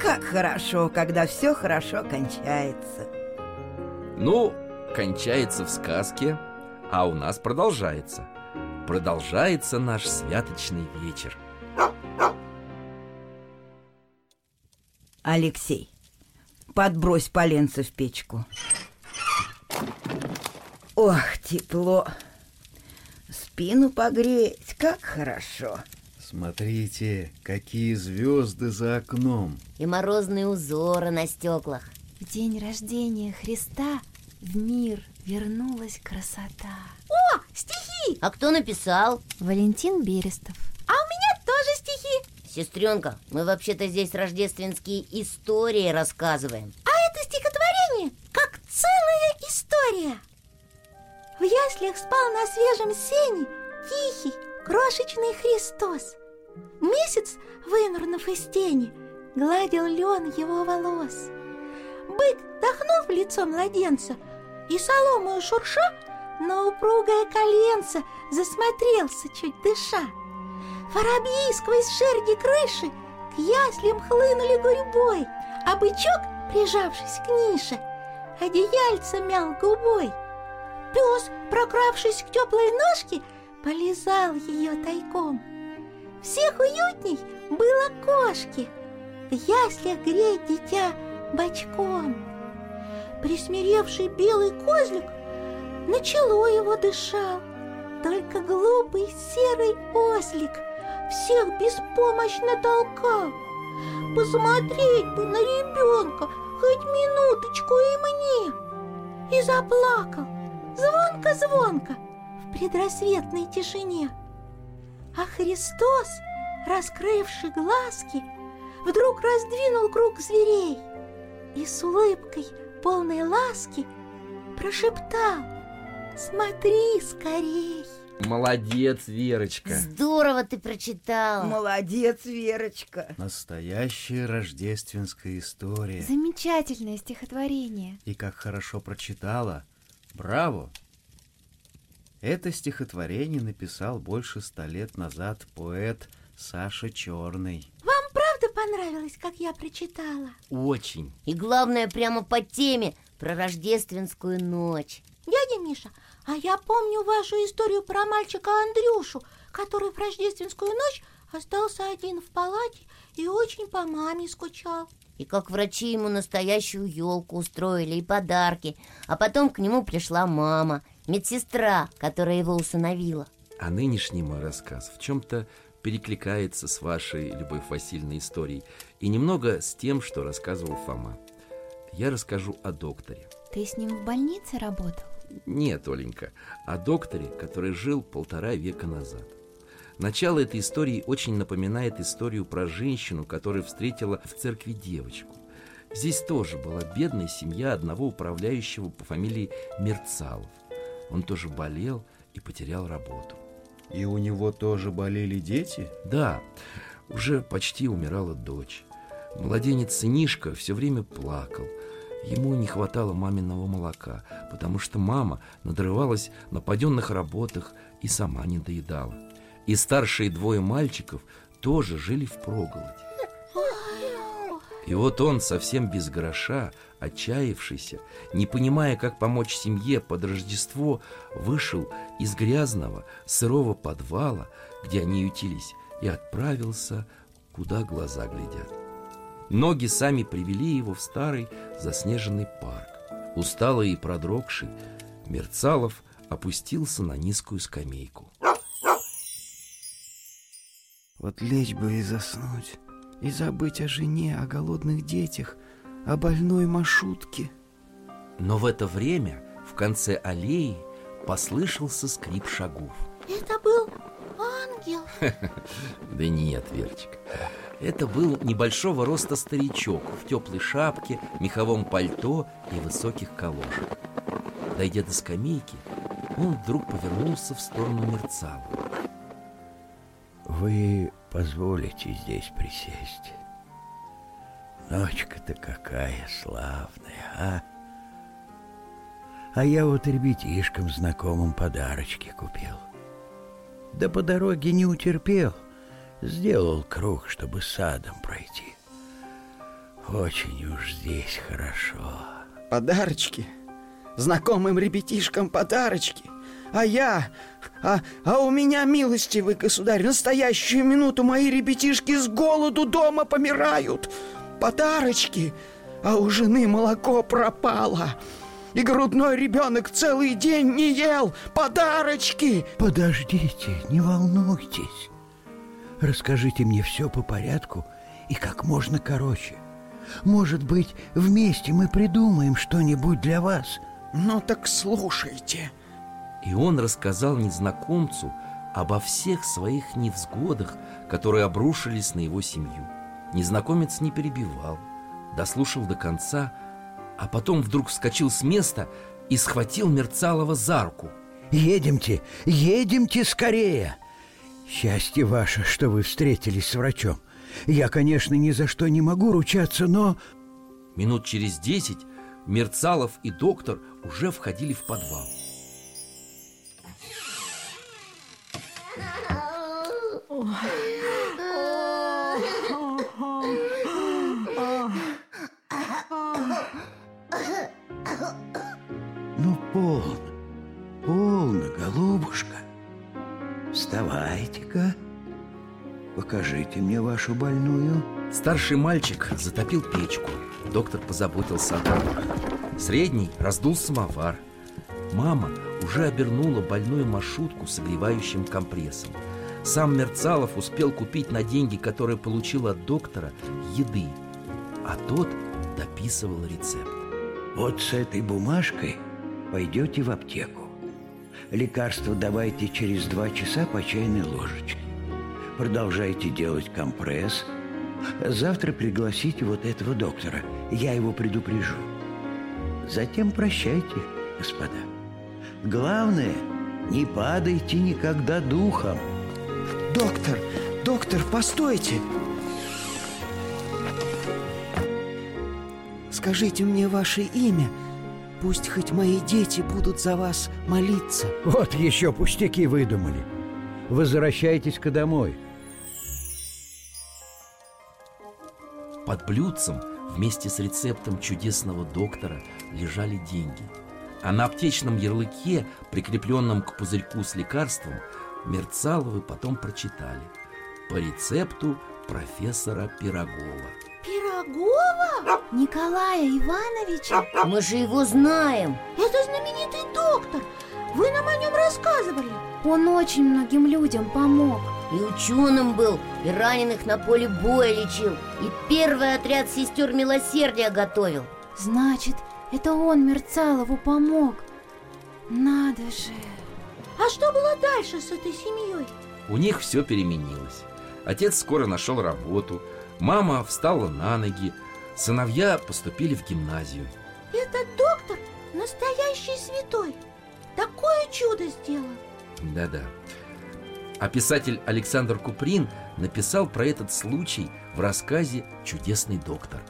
как хорошо, когда все хорошо кончается. Ну, кончается в сказке, а у нас продолжается. Продолжается наш святочный вечер. Алексей, подбрось поленца в печку. Ох, тепло. Спину погреть, как хорошо. Смотрите, какие звезды за окном. И морозные узоры на стеклах. В день рождения Христа в мир вернулась красота. О, стихи! А кто написал? Валентин Берестов. А у меня тоже стихи. Сестренка, мы вообще-то здесь рождественские истории рассказываем. А это стихотворение яслях спал на свежем сене тихий, крошечный Христос. Месяц, вынурнув из тени, гладил лен его волос. Бык дохнул в лицо младенца, и соломою шурша на упругое коленце засмотрелся, чуть дыша. Воробьи сквозь шерди крыши к яслям хлынули гурьбой, а бычок, прижавшись к нише, одеяльце мял губой. Пес, прокравшись к теплой ножке, полизал ее тайком. Всех уютней было кошки, в яслях греть дитя бочком. Присмиревший белый козлик на чело его дышал, только глупый серый ослик всех беспомощно толкал. Посмотреть бы на ребенка хоть минуточку и мне. И заплакал, звонко-звонко, в предрассветной тишине. А Христос, раскрывший глазки, вдруг раздвинул круг зверей и с улыбкой полной ласки прошептал «Смотри скорей!» Молодец, Верочка. Здорово ты прочитала. Молодец, Верочка. Настоящая рождественская история. Замечательное стихотворение. И как хорошо прочитала Браво! Это стихотворение написал больше ста лет назад поэт Саша Черный. Вам правда понравилось, как я прочитала? Очень И главное, прямо по теме Про рождественскую ночь Дядя Миша, а я помню вашу историю про мальчика Андрюшу Который в рождественскую ночь остался один в палате И очень по маме скучал. И как врачи ему настоящую елку устроили и подарки. А потом к нему пришла мама Медсестра, которая его усыновила. А нынешний мой рассказ в чем-то перекликается с вашей, Любовь Васильевна, историей. И немного с тем, что рассказывал Фома. Я расскажу о докторе. Ты с ним в больнице работал? Нет, Оленька, о докторе, который жил полтора века назад Начало этой истории очень напоминает историю про женщину, которая встретила в церкви девочку. Здесь тоже была бедная семья одного управляющего по фамилии Мерцалов. Он тоже болел и потерял работу. И у него тоже болели дети? Да, уже почти умирала дочь. Младенец сынишка все время плакал. Ему не хватало маминого молока, потому что мама надрывалась на паденных работах и сама не доедала. И старшие двое мальчиков тоже жили в проголоде. И вот он, совсем без гроша, отчаявшийся, не понимая, как помочь семье под Рождество, вышел из грязного, сырого подвала, где они ютились, и отправился, куда глаза глядят. Ноги сами привели его в старый заснеженный парк. Усталый и продрогший, Мерцалов опустился на низкую скамейку. Вот лечь бы и заснуть, и забыть о жене, о голодных детях, о больной маршрутке. Но в это время в конце аллеи послышался скрип шагов. Это был ангел Да нет, Верочка Это был небольшого роста старичок В теплой шапке, меховом пальто и высоких калошах Дойдя до скамейки, он вдруг повернулся в сторону Мерцала Вы позволите здесь присесть? Ночка-то какая славная, а? А я вот ребятишкам знакомым подарочки купил. Да по дороге не утерпел. Сделал круг, чтобы садом пройти. Очень уж здесь хорошо. Подарочки? Знакомым ребятишкам подарочки? А я... А, а у меня, милостивый государь, настоящую минуту мои ребятишки с голоду дома помирают. Подарочки? А у жены молоко пропало. И грудной ребенок целый день не ел. Подарочки! Подождите, не волнуйтесь. Расскажите мне все по порядку и как можно короче. Может быть, вместе мы придумаем что-нибудь для вас. Ну так слушайте. И он рассказал незнакомцу обо всех своих невзгодах, которые обрушились на его семью. Незнакомец не перебивал, дослушал до конца, а потом вдруг вскочил с места и схватил Мерцалова за руку. Едемте, едемте скорее! Счастье ваше, что вы встретились с врачом. Я, конечно, ни за что не могу ручаться, но... Минут через десять Мерцалов и доктор уже входили в подвал. Ну, полно, полно, голубушка. Вставайте-ка, покажите мне вашу больную. Старший мальчик затопил печку. Доктор позаботился о дровах. Средний раздул самовар. Мама уже обернула больную маршрутку согревающим компрессом. Сам Мерцалов успел купить на деньги, которые получил от доктора, еды, а тот дописывал рецепт. Вот с этой бумажкой пойдете в аптеку. Лекарство давайте через два часа по чайной ложечке. Продолжайте делать компресс. Завтра пригласите вот этого доктора. Я его предупрежу. Затем прощайте, господа. Главное, Не падайте никогда духом. Доктор, доктор, постойте. Скажите мне ваше имя. Пусть хоть мои дети будут за вас молиться. Вот еще пустяки выдумали. Возвращайтесь-ка домой. Под блюдцем вместе с рецептом чудесного доктора лежали деньги. А на аптечном ярлыке, прикрепленном к пузырьку с лекарством, Мерцаловы потом прочитали по рецепту профессора Пирогова. Пирогова? Николая Ивановича? Мы же его знаем Это знаменитый доктор Вы нам о нем рассказывали Он очень многим людям помог И ученым был, и раненых на поле боя лечил И первый отряд сестер милосердия готовил Значит, это он Мерцалову помог Надо же А что было дальше с этой семьей? У них все переменилось. Отец скоро нашел работу, мама встала на ноги, сыновья поступили в гимназию. Этот доктор настоящий святой Такое чудо сделал Да-да. А писатель Александр Куприн написал про этот случай в рассказе «Чудесный доктор».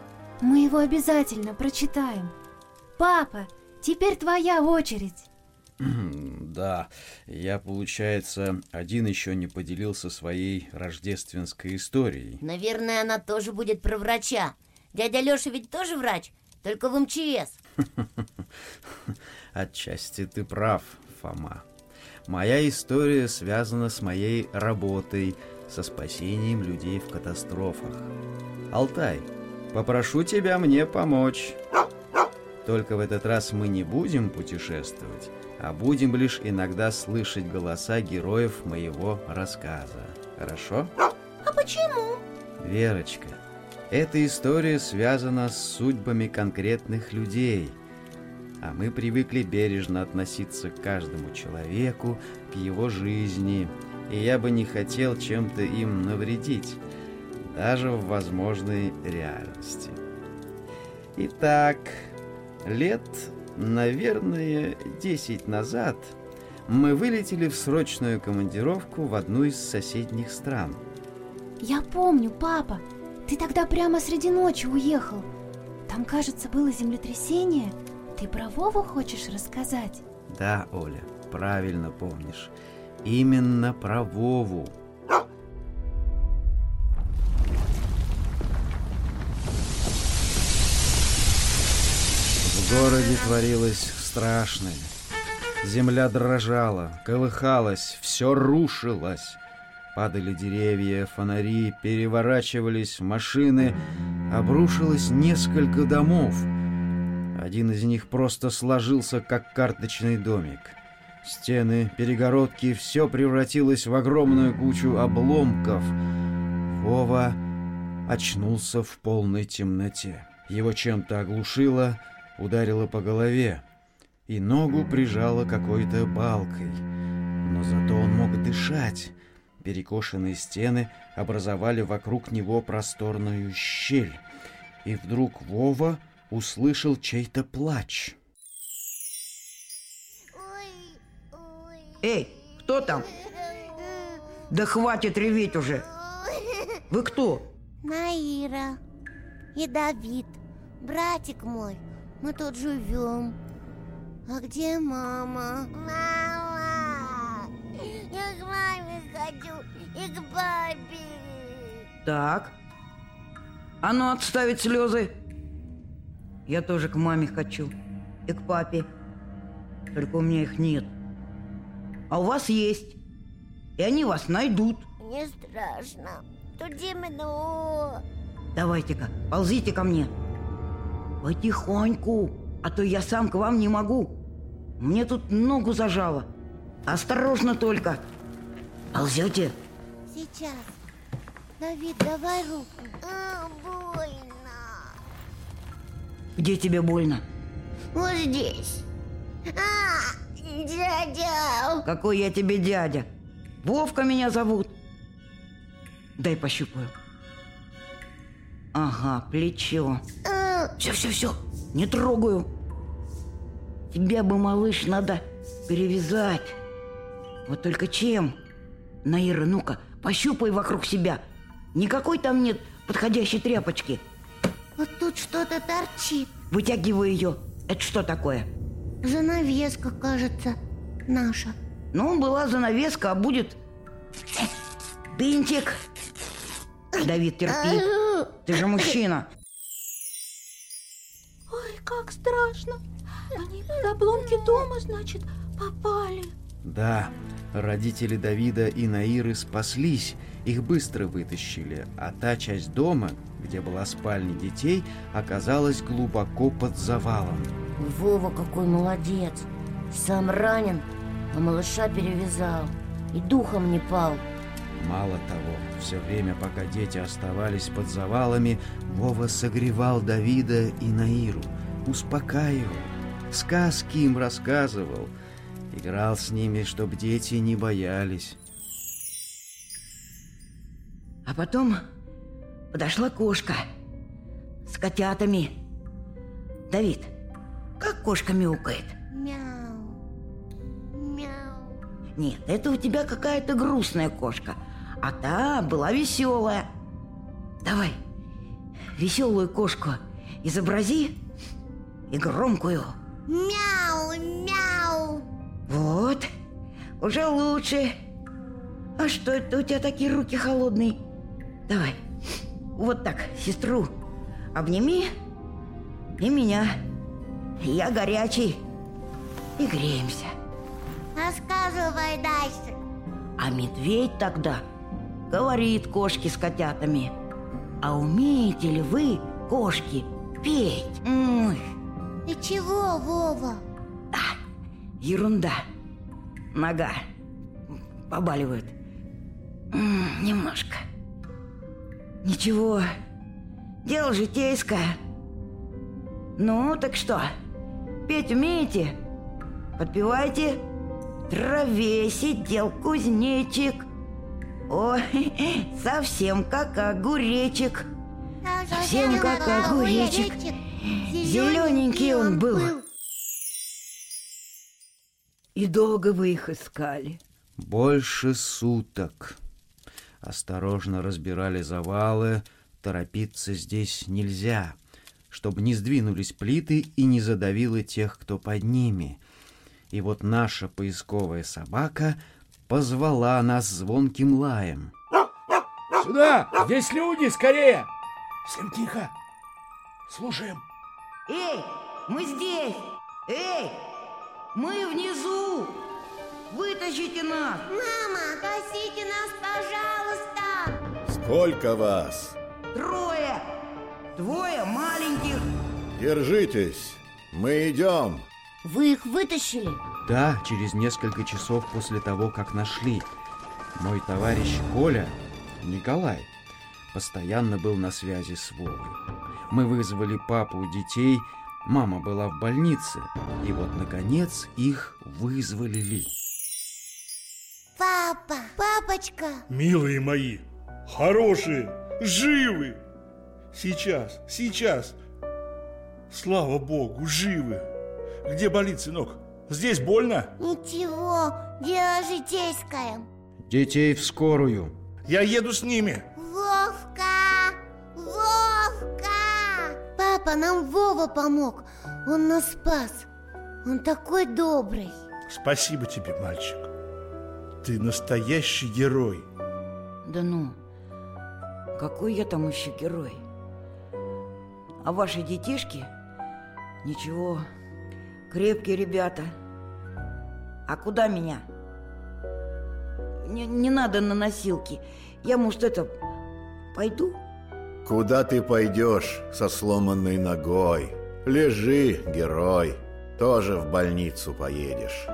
Мы его обязательно прочитаем Папа, теперь твоя очередь Да, я, получается, один еще не поделился своей рождественской историей. Наверное, она тоже будет про врача Дядя Леша ведь тоже врач, только в МЧС Отчасти ты прав, Фома. Моя история связана с моей работой, со спасением людей в катастрофах. Алтай, попрошу тебя мне помочь. Только в этот раз мы не будем путешествовать, а будем лишь иногда слышать голоса героев моего рассказа. Хорошо? А почему? Верочка, эта история связана с судьбами конкретных людей, а мы привыкли бережно относиться к каждому человеку, к его жизни, и я бы не хотел чем-то им навредить, даже в возможной реальности. Итак, лет, наверное, 10 назад мы вылетели в срочную командировку в одну из соседних стран. Я помню, папа Ты тогда прямо среди ночи уехал Там, кажется, было землетрясение Ты про Вову хочешь рассказать? Да, Оля, правильно помнишь. Именно про Вову. В городе творилось страшное. Земля дрожала, колыхалась, все рушилось. Падали деревья, фонари, переворачивались машины, обрушилось несколько домов. Один из них просто сложился, как карточный домик. Стены, перегородки, все превратилось в огромную кучу обломков. Вова очнулся в полной темноте. Его чем-то оглушило, ударило по голове, и ногу прижало какой-то балкой. Но зато он мог дышать. Перекошенные стены образовали вокруг него просторную щель. И вдруг Вова услышал чей-то плач. Эй, кто там? Да хватит реветь уже. Вы кто? Наира и Давид, братик мой, мы тут живем. А где мама? Мама! Я к маме хочу и к папе. Так. А ну отставить слезы. Я тоже к маме хочу. И к папе. Только у меня их нет. А у вас есть. И они вас найдут. Мне страшно. Тут темно. Давайте-ка, ползите ко мне. Потихоньку, а то я сам к вам не могу. Мне тут ногу зажало. Осторожно только. Ползете? Сейчас. Давид, давай руку. А, больно. Где тебе больно? Вот здесь. А, дядя. Какой я тебе дядя? Вовка меня зовут. Дай пощупаю. Ага, плечо. Все, все, все, не трогаю. Тебя бы, малыш, надо перевязать. Вот только чем? Наира, ну-ка, пощупай вокруг себя. Никакой там нет подходящей тряпочки. Вот тут что-то торчит. Вытягивай ее. Это что такое? Занавеска, кажется, наша. Ну, была занавеска, а будет бинтик. Давид, терпи. Ты же мужчина. Как страшно. Они под обломки дома, значит, попали. Да, родители Давида и Наиры спаслись, их быстро вытащили, а та часть дома, где была спальня детей, оказалась глубоко под завалом. Вова какой молодец. Сам ранен, а малыша перевязал. И духом не пал. Мало того, все время, пока дети оставались под завалами, Вова согревал Давида и Наиру, успокаивал, сказки им рассказывал, играл с ними, чтобы дети не боялись. А потом подошла кошка с котятами. Давид, как кошка мяукает? Мяу. Мяу. Нет, это у тебя какая-то грустная кошка, а та была веселая. Давай, веселую кошку изобрази и громкую. Мяу, мяу. Вот, уже лучше. А что это у тебя такие руки холодные? Давай, вот так, сестру обними и меня. Я горячий. И греемся. Рассказывай дальше. А медведь тогда говорит кошке с котятами. А умеете ли вы, кошки, петь? Ой, И чего, Вова? ерунда. Нога побаливает. Немножко. Ничего. Дело житейское. Ну, так что? Петь умеете? Подпевайте. Траве сидел кузнечик. Ой, совсем как огуречек. Совсем как огуречек. Зелененький он был. И долго вы их искали? Больше суток. Осторожно разбирали завалы, торопиться здесь нельзя, чтобы не сдвинулись плиты и не задавило тех, кто под ними. И вот наша поисковая собака позвала нас звонким лаем. Сюда! Здесь люди, скорее! Всем тихо! Слушаем. Эй, мы здесь! Эй, мы внизу! Вытащите нас! Мама, спасите нас, пожалуйста! Сколько вас? Трое! Двое маленьких! Держитесь, мы идем. Вы их вытащили? Да, через несколько часов после того, как нашли. Мой товарищ Коля, Николай, постоянно был на связи с Вовой. Мы вызвали папу у детей, мама была в больнице, и вот, наконец, их вызволили. Папа, папочка. Милые мои, хорошие, живы. Сейчас, сейчас. Слава богу, живы. Где болит, сынок? Здесь больно? Ничего, дело житейское. Детей в скорую. Я еду с ними. Вовка! Вовка! Папа, нам Вова помог. Он нас спас. Он такой добрый. Спасибо тебе, мальчик. Ты настоящий герой. Да ну, какой я там еще герой? А ваши детишки? Ничего, крепкие ребята. А куда меня? Не, не надо на носилки. Я, может, это, пойду? Куда ты пойдешь со сломанной ногой? Лежи, герой. Тоже в больницу поедешь.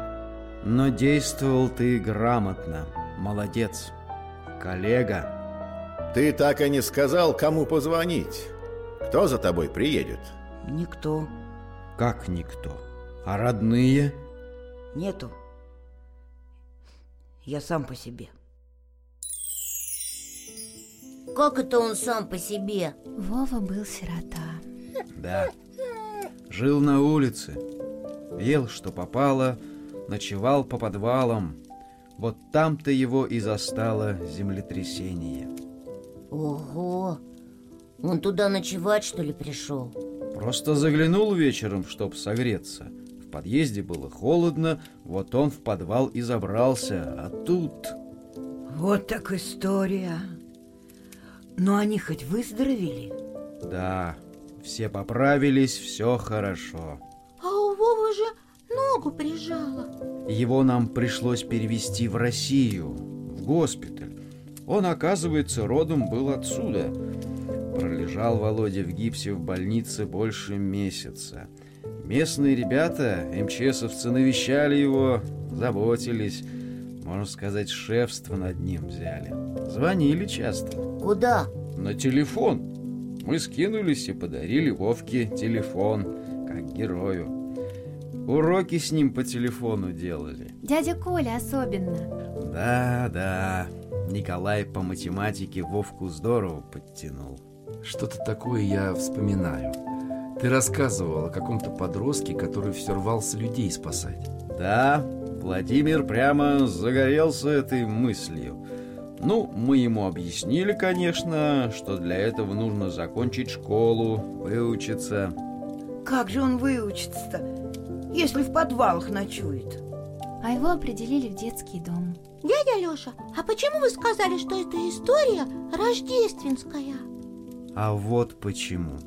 Но действовал ты грамотно. Молодец. Коллега. Ты так и не сказал, кому позвонить. Кто за тобой приедет? Никто. Как никто? А родные? Нету. Я сам по себе. Как это он сам по себе? Вова был сирота. Да. Жил на улице. Ел, что попало, ночевал по подвалам. Вот там-то его и застало землетрясение. Ого! Он туда ночевать, что ли, пришел? Просто заглянул вечером, чтоб согреться. В подъезде было холодно, вот он в подвал и забрался, а тут... Вот так история. Но они хоть выздоровели? Да, все поправились, все хорошо. А у Вовы же ногу прижало. Его нам пришлось перевести в Россию, в госпиталь. Он, оказывается, родом был отсюда. Пролежал Володя в гипсе в больнице больше месяца. Местные ребята, МЧСовцы, навещали его, заботились. Можно сказать, шефство над ним взяли. Звонили часто. Куда? На телефон. Мы скинулись и подарили Вовке телефон, как герою. Уроки с ним по телефону делали. Дядя Коля особенно. Да, да. Николай по математике Вовку здорово подтянул. Что-то такое я вспоминаю. Ты рассказывал о каком-то подростке, который все рвался людей спасать. Да, Владимир прямо загорелся этой мыслью. Ну, мы ему объяснили, конечно, что для этого нужно закончить школу, выучиться. Как же он выучится-то, если в подвалах ночует? А его определили в детский дом. Дядя Леша, а почему вы сказали, что эта история рождественская? А вот почему.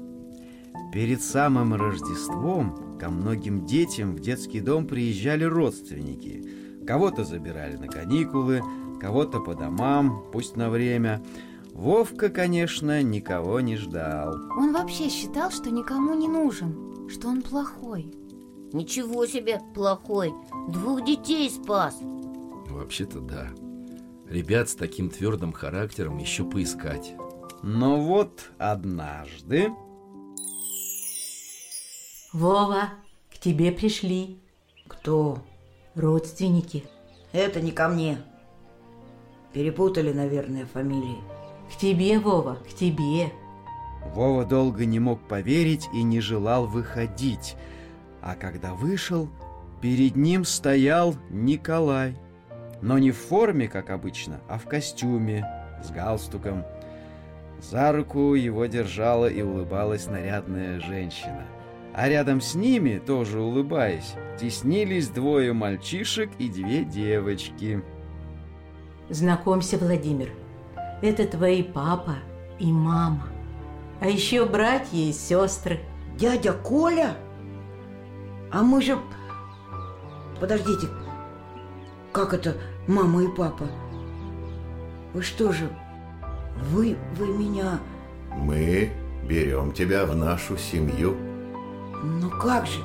Перед самым Рождеством ко многим детям в детский дом приезжали родственники. Кого-то забирали на каникулы, кого-то по домам, пусть на время. Вовка, конечно, никого не ждал. Он вообще считал, что никому не нужен, что он плохой. Ничего себе, плохой. Двух детей спас. Вообще-то да. Ребят с таким твердым характером еще поискать. Но вот однажды... Вова, к тебе пришли. Кто? Родственники. Это не ко мне. Перепутали, наверное, фамилии. К тебе, Вова, к тебе. Вова долго не мог поверить и не желал выходить. А когда вышел, перед ним стоял Николай. Но не в форме, как обычно, а в костюме, с галстуком. За руку его держала и улыбалась нарядная женщина. А рядом с ними, тоже улыбаясь, теснились двое мальчишек и две девочки. Знакомься, Владимир. Это твои папа и мама. А еще братья и сестры. Дядя Коля? А мы же... Подождите, как это мама и папа? Вы что же, вы, вы меня... Мы берем тебя в нашу семью. Ну как же?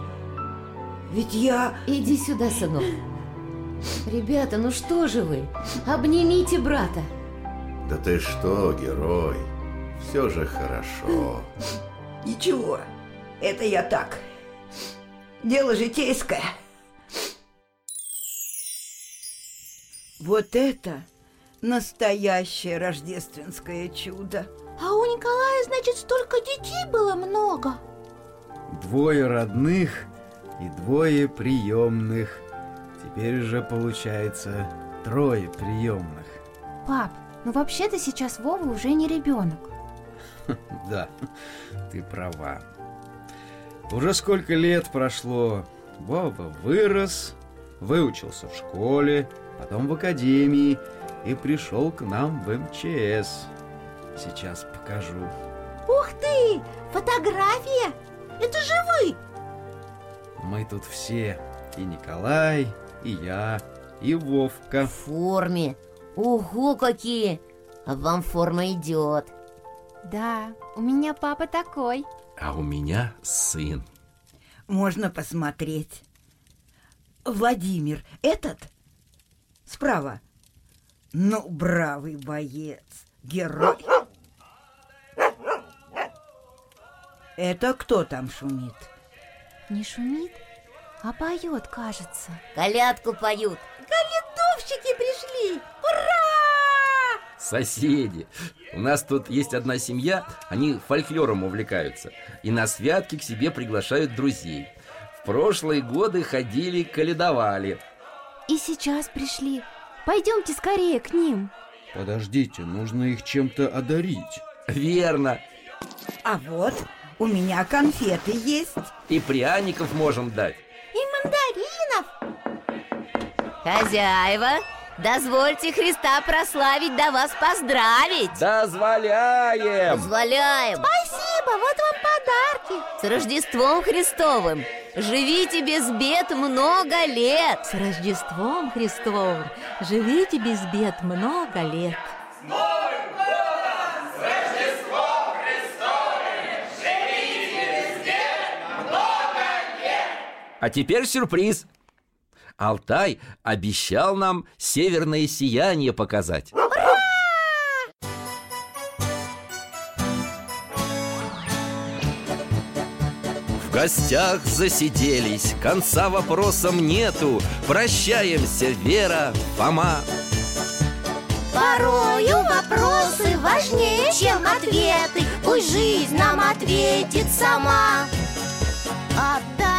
Ведь я... Иди сюда, сынок. Ребята, ну что же вы? Обнимите брата. Да ты что, герой? Все же хорошо. Ничего, это я так. Дело житейское. Вот это настоящее рождественское чудо. А у Николая, значит, столько детей было много. Двое родных и двое приемных. Теперь же получается трое приемных. Пап, ну вообще-то сейчас Вова уже не ребенок. Да, ты права. Уже сколько лет прошло. Вова вырос, выучился в школе, потом в академии и пришел к нам в МЧС. Сейчас покажу. Ух ты! Фотография! Это же вы! Мы тут все. И Николай, и я, и Вовка. В форме. Ого, какие! А вам форма идет. Да, у меня папа такой. А у меня сын. Можно посмотреть. Владимир, этот? Справа. Ну, бравый боец, герой. Это кто там шумит? Не шумит, а поет, кажется. Колядку поют. Каледовщики пришли! Ура! Соседи. У нас тут есть одна семья, они фольклором увлекаются. И на святки к себе приглашают друзей. В прошлые годы ходили, каледовали. И сейчас пришли. Пойдемте скорее к ним. Подождите, нужно их чем-то одарить. Верно. А вот, у меня конфеты есть. И пряников можем дать. И мандаринов. Хозяева, дозвольте Христа прославить, да вас поздравить Дозволяем! Позволяем Спасибо, вот вам подарки. С Рождеством Христовым Живите без бед много лет С Рождеством Христовым Живите без бед много лет А теперь сюрприз. Алтай обещал нам северное сияние показать. В гостях засиделись, конца вопросам нету Прощаемся, Вера, Фома Порою вопросы важнее, чем ответы Пусть жизнь нам ответит сама О дальнем, о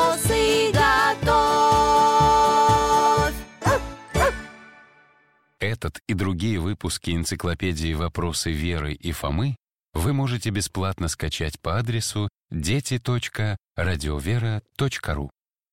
Этот и другие выпуски энциклопедии «Вопросы Веры и Фомы» вы можете бесплатно скачать по адресу дети.радиовера.ру.